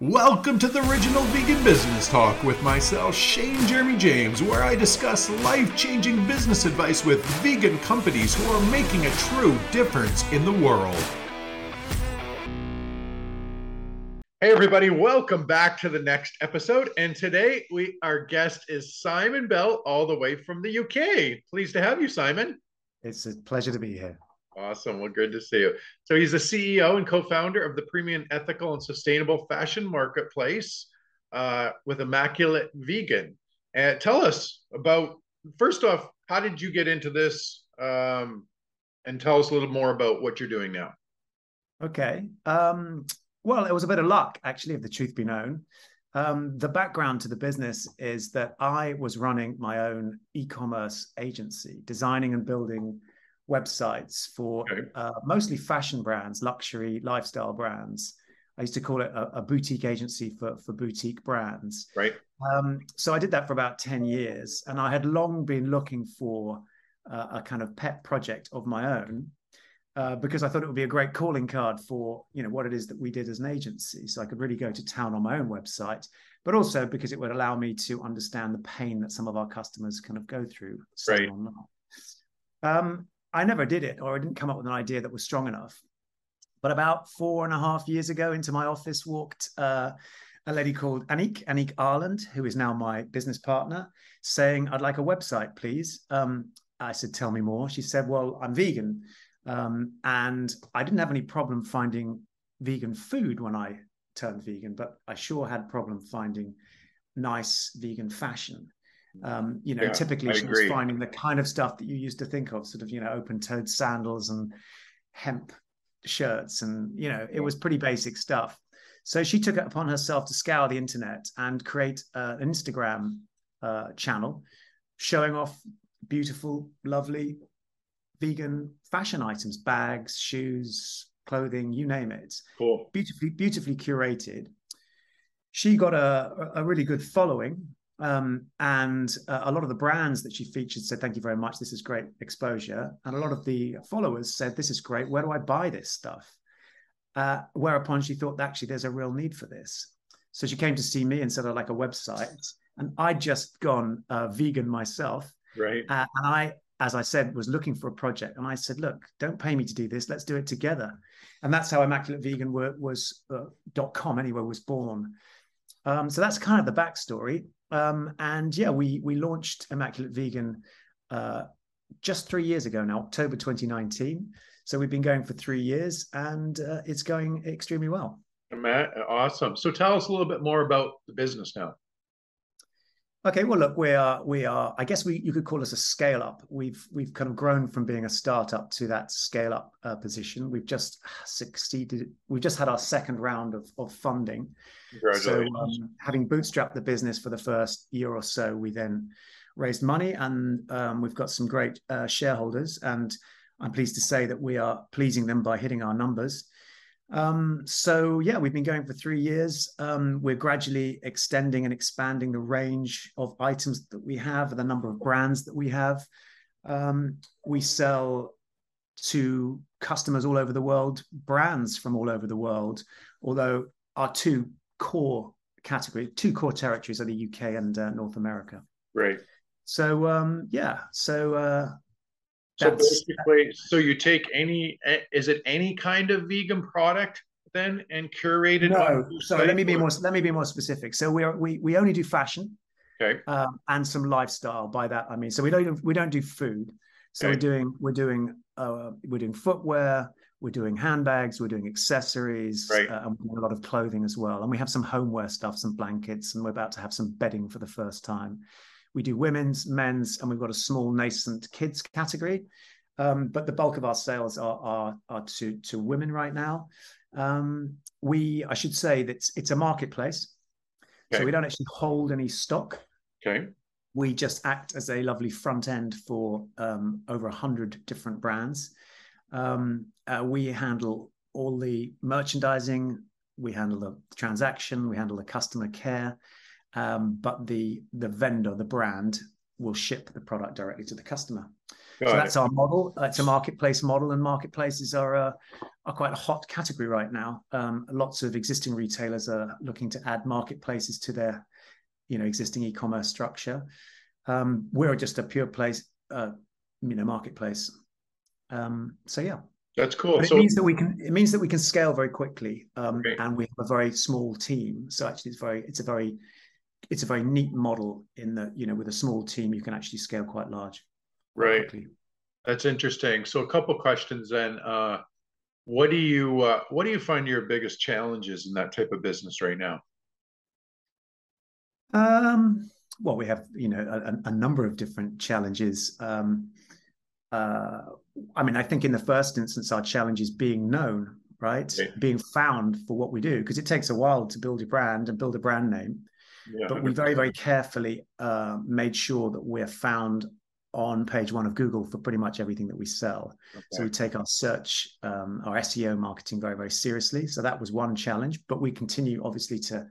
Welcome to the Original Vegan Business Talk with myself, Shane Jeremy James, where I discuss life changing business advice with vegan companies who are making a true difference in the world. Hey, everybody, welcome back to the next episode. And today, we our guest is Simon Bell, all the way from the UK. Pleased to have you, Simon. It's a pleasure to be here. Awesome. Well, good to see you. So he's the CEO and co-founder of the premium ethical and sustainable fashion marketplace uh, with Immaculate Vegan. And tell us about first off, how did you get into this? Um, and tell us a little more about what you're doing now. Okay. Um, well, it was a bit of luck, actually, if the truth be known. Um, the background to the business is that I was running my own e-commerce agency, designing and building websites for okay. uh, mostly fashion brands, luxury lifestyle brands. I used to call it a, a boutique agency for, for boutique brands. Right. Um, so I did that for about 10 years. And I had long been looking for uh, a kind of pet project of my own uh, because I thought it would be a great calling card for you know what it is that we did as an agency. So I could really go to town on my own website, but also because it would allow me to understand the pain that some of our customers kind of go through. Right. Um, I never did it, or I didn't come up with an idea that was strong enough. But about four and a half years ago, into my office walked uh, a lady called Anik, Anik Ireland, who is now my business partner, saying, I'd like a website, please. Um, I said, Tell me more. She said, Well, I'm vegan. Um, and I didn't have any problem finding vegan food when I turned vegan, but I sure had problem finding nice vegan fashion. Um, you know, yeah, typically she was finding the kind of stuff that you used to think of, sort of, you know, open-toed sandals and hemp shirts, and you know, it was pretty basic stuff. So she took it upon herself to scour the internet and create uh, an Instagram uh, channel showing off beautiful, lovely vegan fashion items, bags, shoes, clothing, you name it. Cool. Beautifully, beautifully curated. She got a, a really good following um, and uh, a lot of the brands that she featured said, Thank you very much. This is great exposure. And a lot of the followers said, This is great. Where do I buy this stuff? Uh, whereupon she thought, Actually, there's a real need for this. So she came to see me and said, I'd like a website. And I'd just gone uh, vegan myself. Right. Uh, and I, as I said, was looking for a project. And I said, Look, don't pay me to do this. Let's do it together. And that's how Immaculate Vegan was, uh, .com anyway was born. Um, so that's kind of the backstory. Um, and yeah, we we launched Immaculate Vegan uh, just three years ago now, October 2019. So we've been going for three years, and uh, it's going extremely well. Awesome. So tell us a little bit more about the business now. Okay, well, look, we are we are. I guess we you could call us a scale up. We've we've kind of grown from being a startup to that scale up uh, position. We've just succeeded. We've just had our second round of of funding. So, um, having bootstrapped the business for the first year or so, we then raised money, and um, we've got some great uh, shareholders. And I'm pleased to say that we are pleasing them by hitting our numbers. Um, so yeah, we've been going for three years. Um, we're gradually extending and expanding the range of items that we have, the number of brands that we have. Um, we sell to customers all over the world, brands from all over the world. Although our two core categories, two core territories are the UK and uh, North America. Right. So um, yeah, so uh, so basically, so you take any, is it any kind of vegan product then and curate it? No. So let me be more. Let me be more specific. So we are we we only do fashion. Okay. Um, and some lifestyle. By that I mean, so we don't we don't do food. So okay. we're doing we're doing uh, we're doing footwear. We're doing handbags. We're doing accessories. Right. Uh, and we're doing a lot of clothing as well. And we have some homeware stuff, some blankets, and we're about to have some bedding for the first time. We do women's, men's, and we've got a small nascent kids category. Um, but the bulk of our sales are are, are to to women right now. Um, we, I should say that it's, it's a marketplace, okay. so we don't actually hold any stock. Okay. We just act as a lovely front end for um, over a hundred different brands. Um, uh, we handle all the merchandising, we handle the transaction, we handle the customer care, um, but the the vendor, the brand, will ship the product directly to the customer. Got so it. that's our model. It's a marketplace model, and marketplaces are a are quite a hot category right now. Um, lots of existing retailers are looking to add marketplaces to their, you know, existing e-commerce structure. Um, we're just a pure place, uh, you know, marketplace. Um, so yeah, that's cool. But it so, means that we can. It means that we can scale very quickly, um, and we have a very small team. So actually, it's very. It's a very. It's a very neat model in that you know with a small team you can actually scale quite large. Right. Quickly. That's interesting. So a couple questions then. Uh, what do you uh, what do you find your biggest challenges in that type of business right now? Um, well, we have you know a, a number of different challenges. Um, uh, I mean, I think in the first instance, our challenge is being known, right? Being found for what we do, because it takes a while to build your brand and build a brand name. Yeah, but we very, very carefully uh, made sure that we're found on page one of Google for pretty much everything that we sell. Okay. So we take our search, um, our SEO marketing very, very seriously. So that was one challenge, but we continue obviously to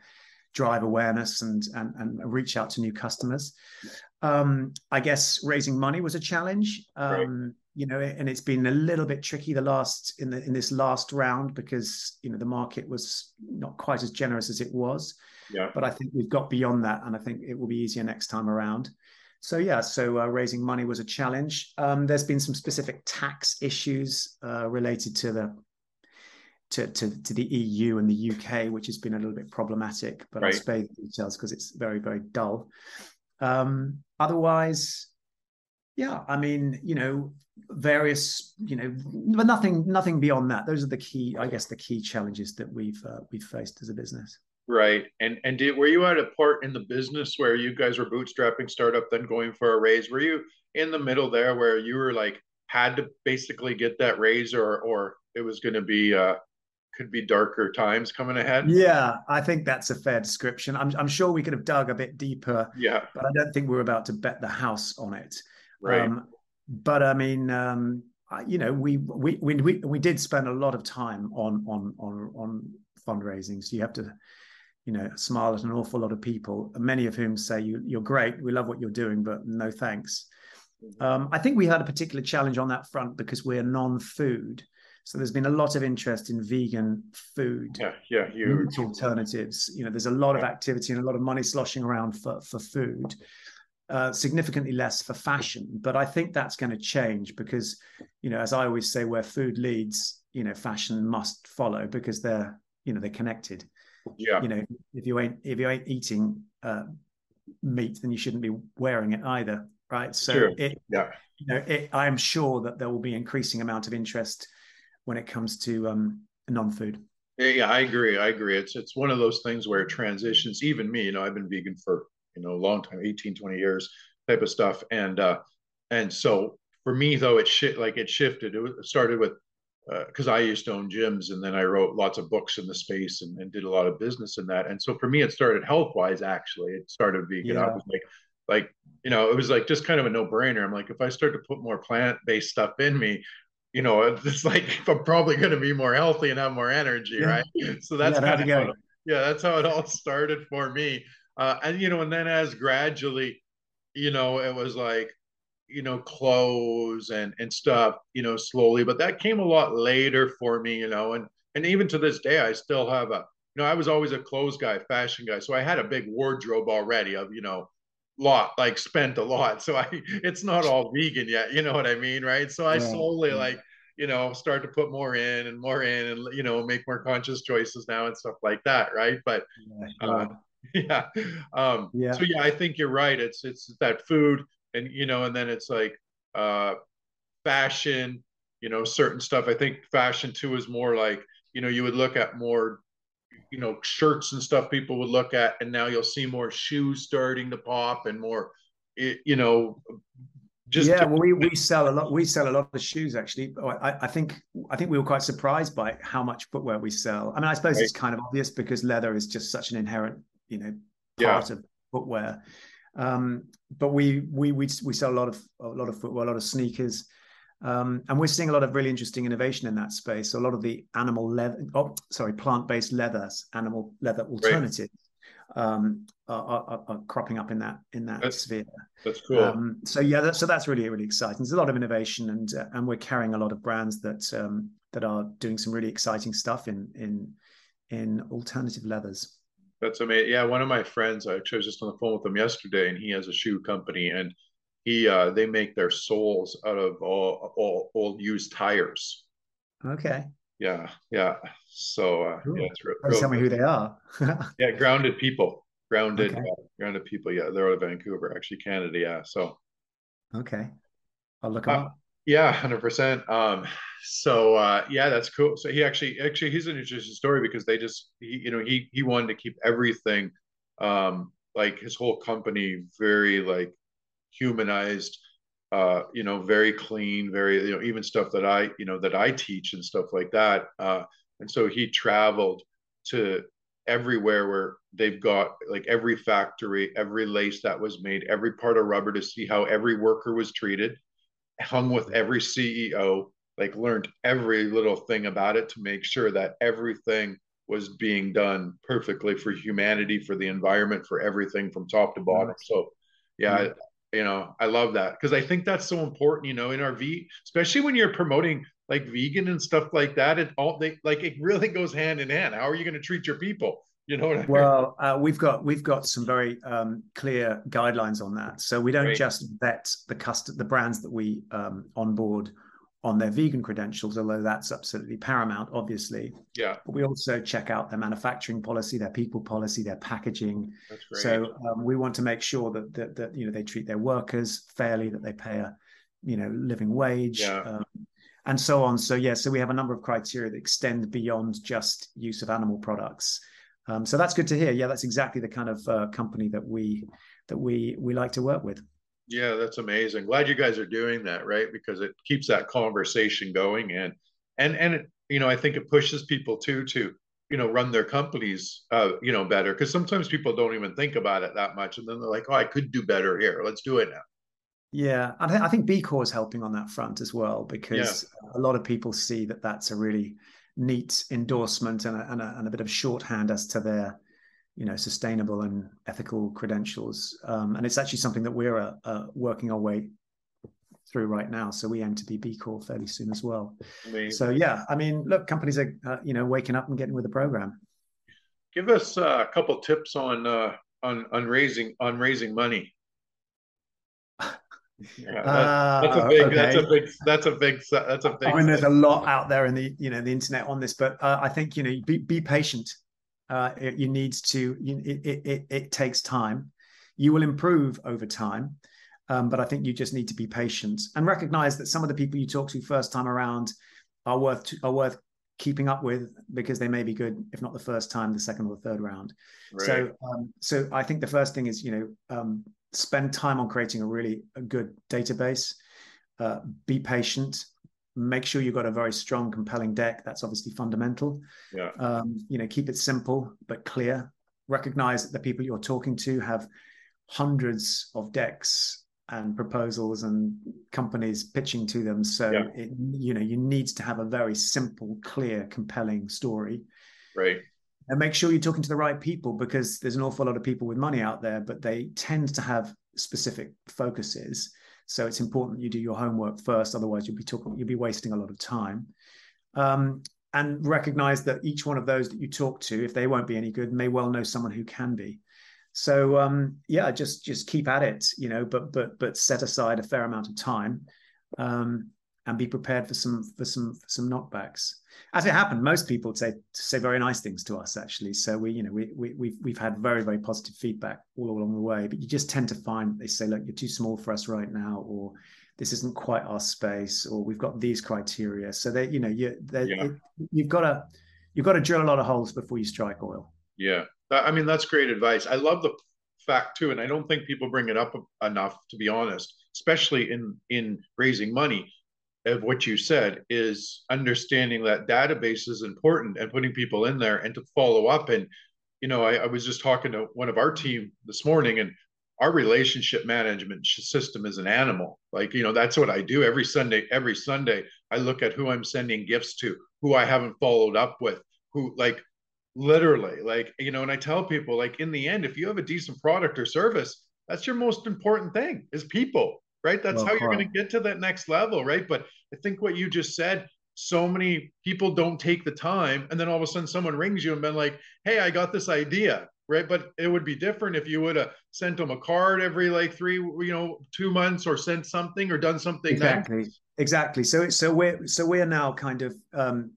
drive awareness and and, and reach out to new customers. Um, I guess raising money was a challenge. Um. You know, and it's been a little bit tricky the last in the in this last round because you know the market was not quite as generous as it was. Yeah. But I think we've got beyond that, and I think it will be easier next time around. So yeah, so uh, raising money was a challenge. Um, there's been some specific tax issues uh, related to the to, to, to the EU and the UK, which has been a little bit problematic. But right. I'll spare the details because it's very very dull. Um, otherwise, yeah, I mean, you know, various, you know, but nothing nothing beyond that. Those are the key, I guess, the key challenges that we've uh, we've faced as a business. Right. And and did were you at a part in the business where you guys were bootstrapping startup, then going for a raise? Were you in the middle there where you were like had to basically get that raise, or or it was going to be uh, could be darker times coming ahead? Yeah, I think that's a fair description. I'm I'm sure we could have dug a bit deeper. Yeah. But I don't think we're about to bet the house on it. Right. Um, but I mean, um, you know, we, we we we we did spend a lot of time on on on on fundraising. So you have to you know, smile at an awful lot of people, many of whom say you, you're great, we love what you're doing, but no thanks. Um, I think we had a particular challenge on that front because we're non-food. So there's been a lot of interest in vegan food, yeah, yeah, huge alternatives. You know, there's a lot of activity and a lot of money sloshing around for for food. Uh, significantly less for fashion, but I think that's going to change because, you know, as I always say, where food leads, you know, fashion must follow because they're, you know, they're connected. Yeah. You know if you ain't if you ain't eating uh, meat then you shouldn't be wearing it either right? So sure. it yeah. you know it, i'm sure that there will be increasing amount of interest when it comes to um non-food. Yeah i agree i agree. It's it's one of those things where it transitions. Even me you know i've been vegan for you know long time 18 20 years type of stuff and uh and so for me though it shit like it shifted it started with uh, because uh, I used to own gyms and then I wrote lots of books in the space and, and, did a lot of business in that. And so for me, it started health wise, actually. It started being, Yeah. I was like, like, you know, it was like just kind of a no brainer. I'm like, if I start to put more plant based stuff in me, you know, it's like I'm probably going to be more healthy and have more energy, yeah. right? So that's yeah, kind of how, yeah, that's how it all started for me. Uh, and you know, and then as gradually, you know, it was like, you know clothes and and stuff you know slowly but that came a lot later for me you know and and even to this day i still have a you know i was always a clothes guy fashion guy so i had a big wardrobe already of you know lot like spent a lot so i it's not all vegan yet you know what i mean right? So i yeah. slowly like you know start to put more in and more in and you know make more conscious choices now and stuff like that right? But yeah, uh, yeah. um yeah so yeah i think you're right it's it's that food and you know and then it's like uh fashion you know certain stuff i think fashion too is more like you know you would look at more you know shirts and stuff people would look at and now you'll see more shoes starting to pop and more you know just yeah well we, we sell a lot we sell a lot of shoes actually I, I think i think we were quite surprised by how much footwear we sell i mean i suppose right. it's kind of obvious because leather is just such an inherent you know part yeah. of footwear um, but we we we we sell a lot of a lot of footwear, a lot of sneakers, um, and we're seeing a lot of really interesting innovation in that space. So a lot of the animal leather, oh, sorry, plant-based leathers, animal leather alternatives. Right. Um, are, are, are, cropping up in that in that that's, sphere. That's cool. Um, so yeah, that, so that's really really exciting. There's a lot of innovation, and uh, and we're carrying a lot of brands that um, that are doing some really exciting stuff in in in alternative leathers. That's amazing. Yeah, one of my friends, I was just on the phone with him yesterday, and he has a shoe company, and he uh, they make their soles out of all, all old used tires. Okay. Yeah, yeah. So uh, Cool. yeah, it's real. Please tell me who they are. Yeah, grounded people, grounded, Okay. uh, grounded people. Yeah, they're out of Vancouver, actually, Canada. Yeah, so okay. I'll look them Uh, up. Yeah, hundred percent. Um, so uh, yeah, that's cool. So he actually, actually, he's an interesting story because they just, he, you know, he he wanted to keep everything, um, like his whole company very like humanized, uh, you know, very clean, very, you know, even stuff that I, you know, that I teach and stuff like that. Uh, and so he traveled to everywhere where they've got like every factory, every lace that was made, every part of rubber to see how every worker was treated, hung with every CEO, like learned every little thing about it to make sure that everything was being done perfectly for humanity, for the environment, for everything from top to bottom. So, yeah, Yeah. you know, I love that because I think that's so important, you know, in our V, especially when you're promoting like vegan and stuff like that. It all they like it really goes hand in hand. How are you going to treat your people? You know what I mean? Well, uh, we've got we've got some very um, clear guidelines on that. So we don't Right. just vet the cust- the brands that we um, onboard on their vegan credentials, although that's absolutely paramount, obviously. yeah, But we also check out their manufacturing policy, their people policy, their packaging. that's great. So um, we want to make sure that, that that you know they treat their workers fairly, that they pay a you know living wage, Yeah. um, and so on. So yeah, so we have a number of criteria that extend beyond just use of animal products. Um, so that's good to hear. Yeah, that's exactly the kind of uh, company that we that we we like to work with. Yeah, that's amazing. Glad you guys are doing that, right? Because it keeps that conversation going and and and it, you know, I think it pushes people too to, you know, run their companies uh, you know, better because sometimes people don't even think about it that much and then they're like, "Oh, I could do better here. Let's do it now." Yeah, I, th- I think B Corps is helping on that front as well because a lot of people see that that's a really neat endorsement and a, and a, and a bit of shorthand as to their, you know, sustainable and ethical credentials. Um, and it's actually something that we're uh, uh, working our way through right now. So we aim to be B Corps fairly soon as well. Amazing. So yeah, I mean, look, companies are uh, you know waking up and getting with the program. Give us uh, a couple tips on uh on on raising on raising money. Yeah, that- that's a Uh, big that's a big that's a big that's a big I mean, there's a lot out there in the you know the internet on this, but uh, I think you know be be patient. Uh, it, you need to. You, it, it it it takes time. You will improve over time, um, but I think you just need to be patient and recognize that some of the people you talk to first time around are worth to, are worth keeping up with because they may be good if not the first time, the second or the third round. right. So, um, so I think the first thing is, you know, um, spend time on creating a really a good database. Uh, be patient. Make sure you've got a very strong, compelling deck. That's obviously fundamental. yeah. Um, you know, keep it simple but clear. Recognize that the people you're talking to have hundreds of decks and proposals and companies pitching to them. So, Yeah. it, you know, you need to have a very simple, clear, compelling story Right. And make sure you're talking to the right people because there's an awful lot of people with money out there, but they tend to have specific focuses. So it's important you do your homework first, otherwise you'll be talking, you'll be wasting a lot of time. Um, and recognize that each one of those that you talk to, if they won't be any good, may well know someone who can be. So um, yeah, just just keep at it, you know, but but but set aside a fair amount of time, um, and be prepared for some for some for some knockbacks as it happened, most people say say very nice things to us actually. So we, you know, we, we we've we've had very very positive feedback all along the way. But you just tend to find they say, look, you're too small for us right now, or this isn't quite our space, or we've got these criteria. So they, you know you yeah. it, you've got to you've got to drill a lot of holes before you strike oil. Yeah, I mean that's great advice. I love the fact too, and I don't think people bring it up enough, to be honest, especially in in raising money. Of what you said is understanding that database is important and putting people in there and to follow up. And you know, I, I was just talking to one of our team this morning, and our relationship management system is an animal. Like you know, that's what I do every Sunday. Every Sunday, I look at who I'm sending gifts to, who I haven't followed up with, who like literally like you know and i tell people like in the end if you have a decent product or service that's your most important thing is people right that's how you're going to get to that next level right but i think what you just said so many people don't take the time, and then all of a sudden someone rings you and been like, "Hey, I got this idea." Right, but it would be different if you would have sent them a card every like three, you know, two months, or sent something, or done something. Exactly, nice. exactly. So, so we're so we're now kind of um,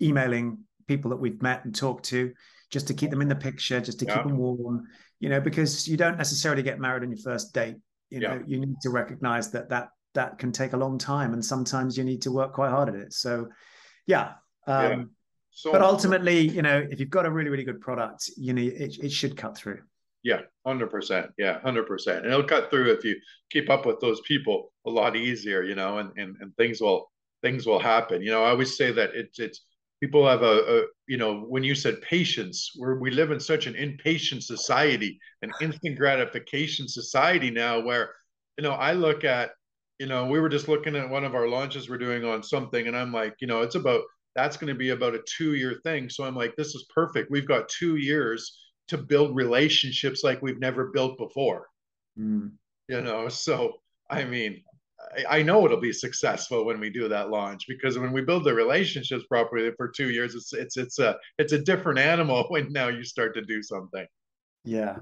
emailing people that we've met and talked to, just to keep them in the picture, just to yeah. keep them warm, you know, because you don't necessarily get married on your first date. You know, yeah. you need to recognize that that that can take a long time, and sometimes you need to work quite hard at it. So, yeah. Um, yeah. So, but ultimately, you know, if you've got a really, really good product, you know, it, it should cut through. Yeah, hundred percent. Yeah, hundred percent. And it'll cut through if you keep up with those people a lot easier, you know, and and, and things will things will happen. You know, I always say that it's it's people have a, a, you know when you said patience where we live in such an impatient society an instant gratification society now where you know i look at you know we were just looking at one of our launches we're doing on something and i'm like you know it's about that's going to be about a two year thing. So i'm like this is perfect. We've got two years to build relationships like we've never built before. Mm. you know so i mean I know it'll be successful when we do that launch because when we build the relationships properly for two years, it's it's it's a it's a different animal when now you start to do something. Yeah,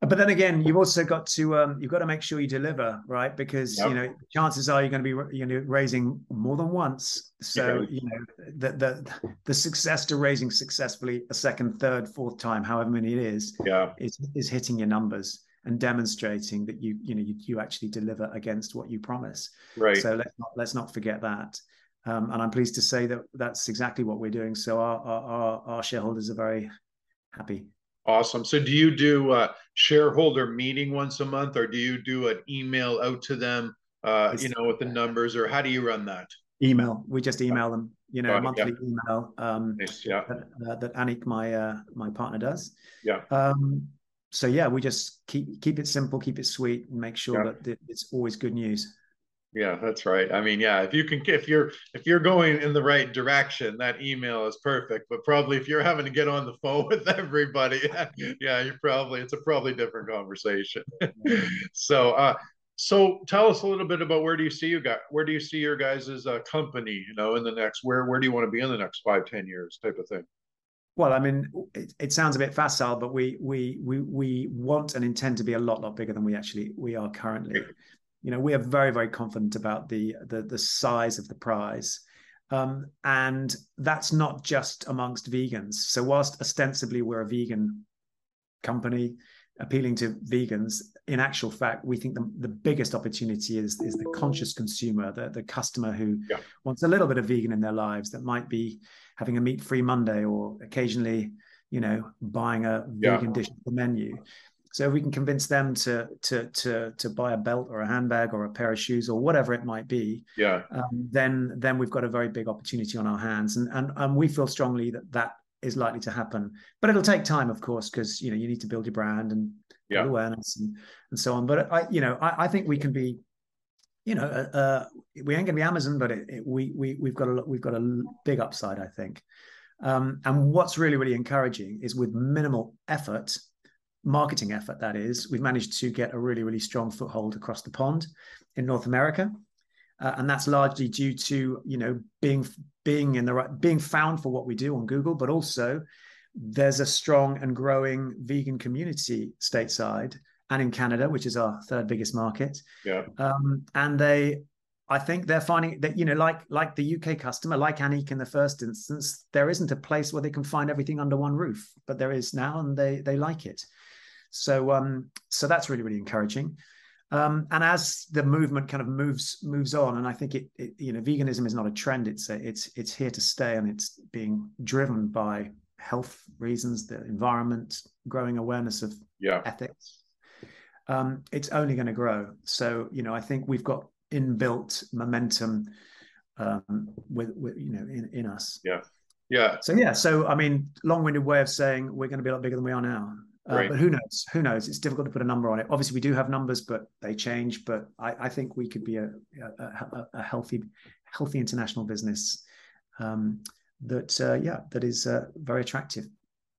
but then again, you've also got to um, you've got to make sure you deliver, right? Because yep. you know chances are you're going to be you know raising more than once. So you know the the the success to raising successfully a second, third, fourth time, however many it is, yeah, is is hitting your numbers and demonstrating that you you know you, you actually deliver against what you promise. Right. So let's not let's not forget that. Um, and I'm pleased to say that that's exactly what we're doing. So our our, our shareholders are very happy. Awesome. So do you do a shareholder meeting once a month, or do you do an email out to them? Uh, you know, with the numbers, or how do you run that? Email. We just email them. You know, monthly yeah. email. Um, nice, yeah. That, uh, that Anik, my uh, my partner, does. Yeah. Um, so yeah, we just keep keep it simple, keep it sweet, and make sure yeah. that it's always good news. Yeah, that's right. I mean, yeah, if you can, if you're if you're going in the right direction, that email is perfect. But probably if you're having to get on the phone with everybody, yeah, you're probably it's a probably different conversation. so, uh, so tell us a little bit about where do you see you got where do you see your guys' uh, company, you know, in the next where where do you want to be in the next five ten years, type of thing. Well, I mean, it, it, sounds a bit facile, but we we we we want and intend to be a lot lot bigger than we actually we are currently. You know, we are very very confident about the the the size of the prize, um, and that's not just amongst vegans. So whilst ostensibly we're a vegan company appealing to vegans, in actual fact, we think the, the biggest opportunity is is the conscious consumer, the the customer who yeah. wants a little bit of vegan in their lives that might be having a meat free Monday or occasionally, you know, buying a yeah. vegan dish at the menu. So if we can convince them to to to to buy a belt or a handbag or a pair of shoes or whatever it might be, yeah, um, then then we've got a very big opportunity on our hands, and and and we feel strongly that that is likely to happen. But it'll take time, of course, because you know you need to build your brand and yeah. awareness and and so on. But I, you know, I, I think we can be you know, uh, uh, we ain't gonna be Amazon, but it, it, we we we've got a we've got a big upside, I think. Um, and what's really really encouraging is with minimal effort, marketing effort that is, we've managed to get a really really strong foothold across the pond in North America, uh, and that's largely due to you know being being in the right being found for what we do on Google, but also there's a strong and growing vegan community stateside and in Canada, which is our third biggest market. Yeah. Um, and they, I think they're finding that you know, like like the UK customer, like Anik in the first instance, there isn't a place where they can find everything under one roof, but there is now, and they they like it. So um, so that's really really encouraging. Um, and as the movement kind of moves moves on, and I think it, it, you know veganism is not a trend; it's a, it's it's here to stay, and it's being driven by health reasons, the environment, growing awareness of yeah. ethics, um, it's only going to grow. So, you know, I think we've got inbuilt momentum um, with, with, you know, in, in us. Yeah. Yeah. So, yeah. So, I mean, long winded way of saying we're going to be a lot bigger than we are now. Uh, right. But who knows? Who knows? It's difficult to put a number on it. Obviously, we do have numbers, but they change. But I, I think we could be a, a, a healthy, healthy international business um, that, uh, yeah, that is uh, very attractive.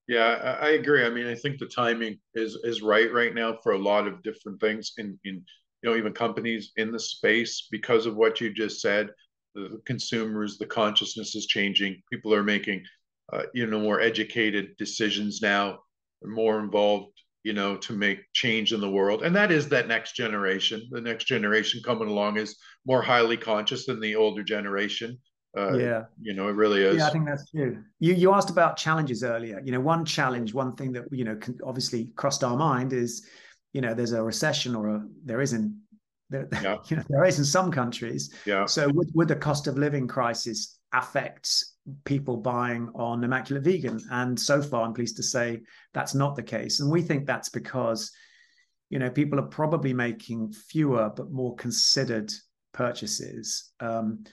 Yeah, I, agree. I mean, I think the timing is is right right now for a lot of different things in in you know even companies in the space because of what you just said. the consumers, the consciousness is changing. People are making, uh, you know, more educated decisions now, more involved, you know, to make change in the world. And that is that next generation. The next generation coming along is more highly conscious than the older generation. Uh, yeah, you know, it really is. Yeah, I think that's true. You you asked about challenges earlier. You know, one challenge, one thing that you know obviously crossed our mind is, you know, there's a recession or a there isn't there, yeah. you know, there is in some countries. Yeah. So would, would the cost of living crisis affect people buying on Immaculate Vegan? And so far, I'm pleased to say that's not the case. And we think that's because, you know, people are probably making fewer but more considered purchases. Um,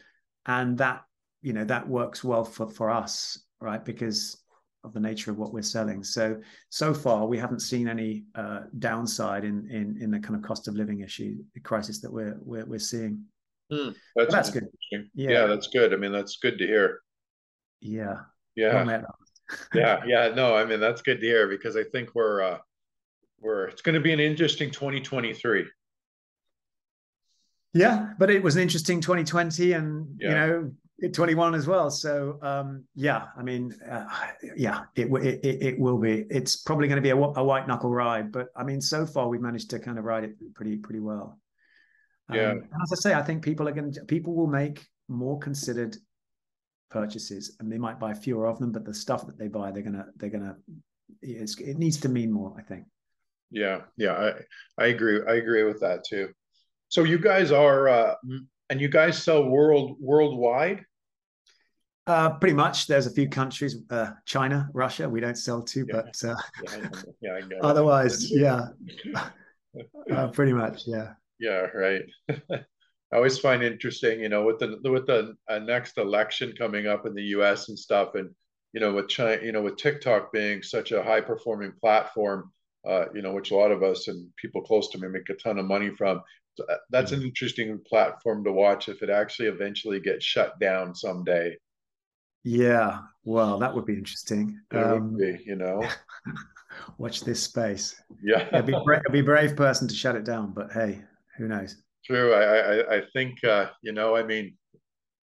and that, you know, that works well for, for us, right? Because of the nature of what we're selling. So so far we haven't seen any uh, downside in in in the kind of cost of living issue crisis that we're we're, we're seeing. Mm, that's, that's good. Yeah. yeah, that's good. I mean, that's good to hear. Yeah. Yeah. yeah. Yeah. No, I mean that's good to hear because I think we're uh we're it's going to be an interesting 2023. Yeah, but it was an interesting 2020, and yeah. you know 21 as well. So um, yeah, I mean, uh, yeah, it, it, it will be. It's probably going to be a, a, white knuckle ride, but I mean, so far we've managed to kind of ride it pretty pretty well. Um, yeah. as I say, I think people are going to people will make more considered purchases, and they might buy fewer of them, but the stuff that they buy, they're gonna they're gonna it needs to mean more. I think. Yeah, yeah, I I agree. I agree with that too. So you guys are. Uh, and you guys sell world worldwide uh, pretty much. There's a few countries, uh, China, Russia. We don't sell to, yeah. but uh, yeah, yeah otherwise, yeah, uh, pretty much, yeah. Yeah, right. I always find interesting, you know, with the with the uh, next election coming up in the U.S. and stuff, and you know, with China, you know, with TikTok being such a high performing platform, uh, you know, which a lot of us and people close to me make a ton of money from. So that's an interesting platform to watch if it actually eventually gets shut down someday. Yeah, well, that would be interesting. It um, would be, you know. watch this space. Yeah, it'd be, bra- be brave person to shut it down, but hey, who knows? True. I I, I think uh, you know. I mean,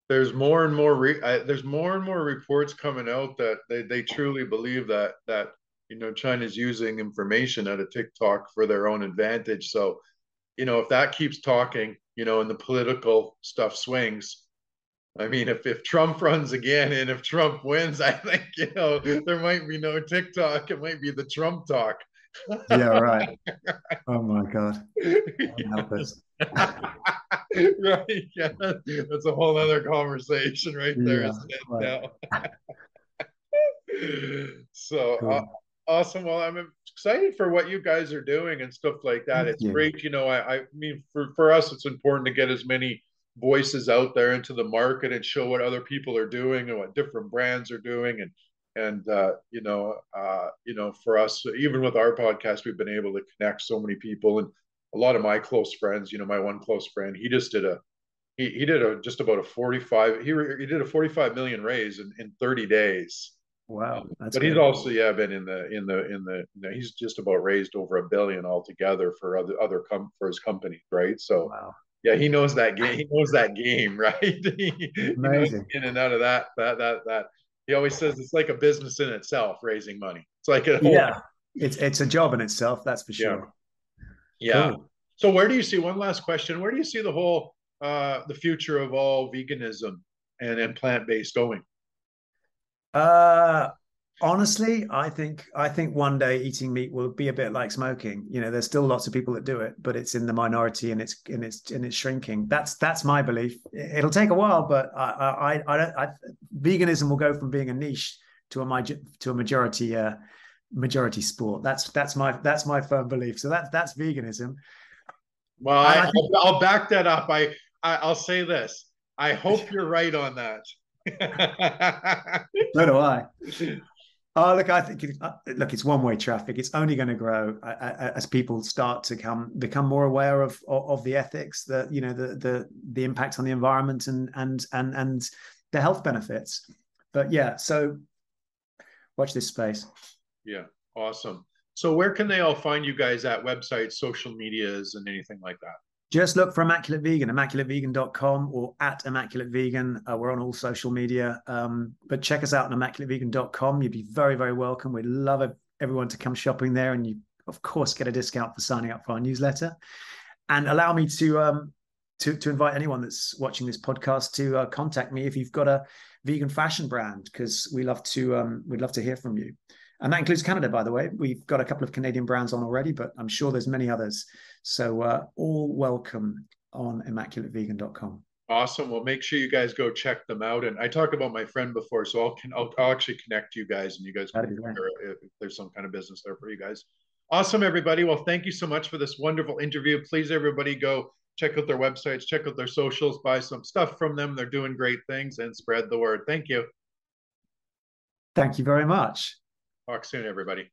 there's more and more re- I, there's more and more reports coming out that they, they truly believe that that you know China's using information out of TikTok for their own advantage. So, you know, if that keeps talking, you know, and the political stuff swings, I mean, if, if Trump runs again and if Trump wins, I think, you know, there might be no TikTok. It might be the Trump talk. Yeah, right. Oh my God. right. Yeah. That's a whole other conversation right there, yeah, right. so cool. uh, awesome. Well, I'm excited for what you guys are doing and stuff like that. Thank it's you. great. You know, I, I mean, for, for us, it's important to get as many voices out there into the market and show what other people are doing and what different brands are doing and and uh, you know uh, you know for us even with our podcast we've been able to connect so many people and a lot of my close friends you know my one close friend he just did a he, he did a just about a 45 he, he did a 45 million raise in, in 30 days wow but good. he's also yeah been in the in the in the you know, he's just about raised over a billion altogether for other other com- for his company right so wow yeah, he knows that game. He knows that game, right? he, Amazing. in and out of that, that, that, that. He always says it's like a business in itself, raising money. It's like a whole, yeah, it's it's a job in itself. That's for sure. Yeah. yeah. Cool. So where do you see one last question? Where do you see the whole uh the future of all veganism and and plant based going? Uh honestly i think i think one day eating meat will be a bit like smoking. You know there's still lots of people that do it but it's in the minority and it's and it's and it's shrinking. That's that's my belief. It'll take a while but i i i, don't I veganism will go from being a niche to a to a majority uh majority sport. That's that's my that's my firm belief. So that's that's veganism. Well I, I think, I'll back that up. I, I i'll say this. I hope you're right on that. So do I. Oh, look, I think uh, look, it's one-way traffic. It's only going to grow uh, uh, as people start to come become more aware of, of, the ethics, the you know the the the impact on the environment and and and and the health benefits. But yeah, so watch this space. Yeah, awesome. So where can they all find you guys at websites, social medias, and anything like that? Just look for Immaculate Vegan, immaculatevegan.com or at Immaculate Vegan. Uh, we're on all social media. Um, but check us out on immaculatevegan.com. You'd be very, very welcome. We'd love everyone to come shopping there. And you, of course, get a discount for signing up for our newsletter. And allow me to um, to, to invite anyone that's watching this podcast to uh, contact me if you've got a vegan fashion brand, because we love to um, we'd love to hear from you and that includes Canada, by the way. We've got a couple of Canadian brands on already, but I'm sure there's many others. So uh, all welcome on immaculatevegan.com. Awesome. Well, make sure you guys go check them out. And I talked about my friend before, so I'll I'll, I'll actually connect you guys, and you guys can if there's some kind of business there for you guys. Awesome, everybody. Well, thank you so much for this wonderful interview. Please, everybody, go check out their websites, check out their socials, buy some stuff from them. They're doing great things, and spread the word. Thank you. Thank you very much. Talk soon, everybody.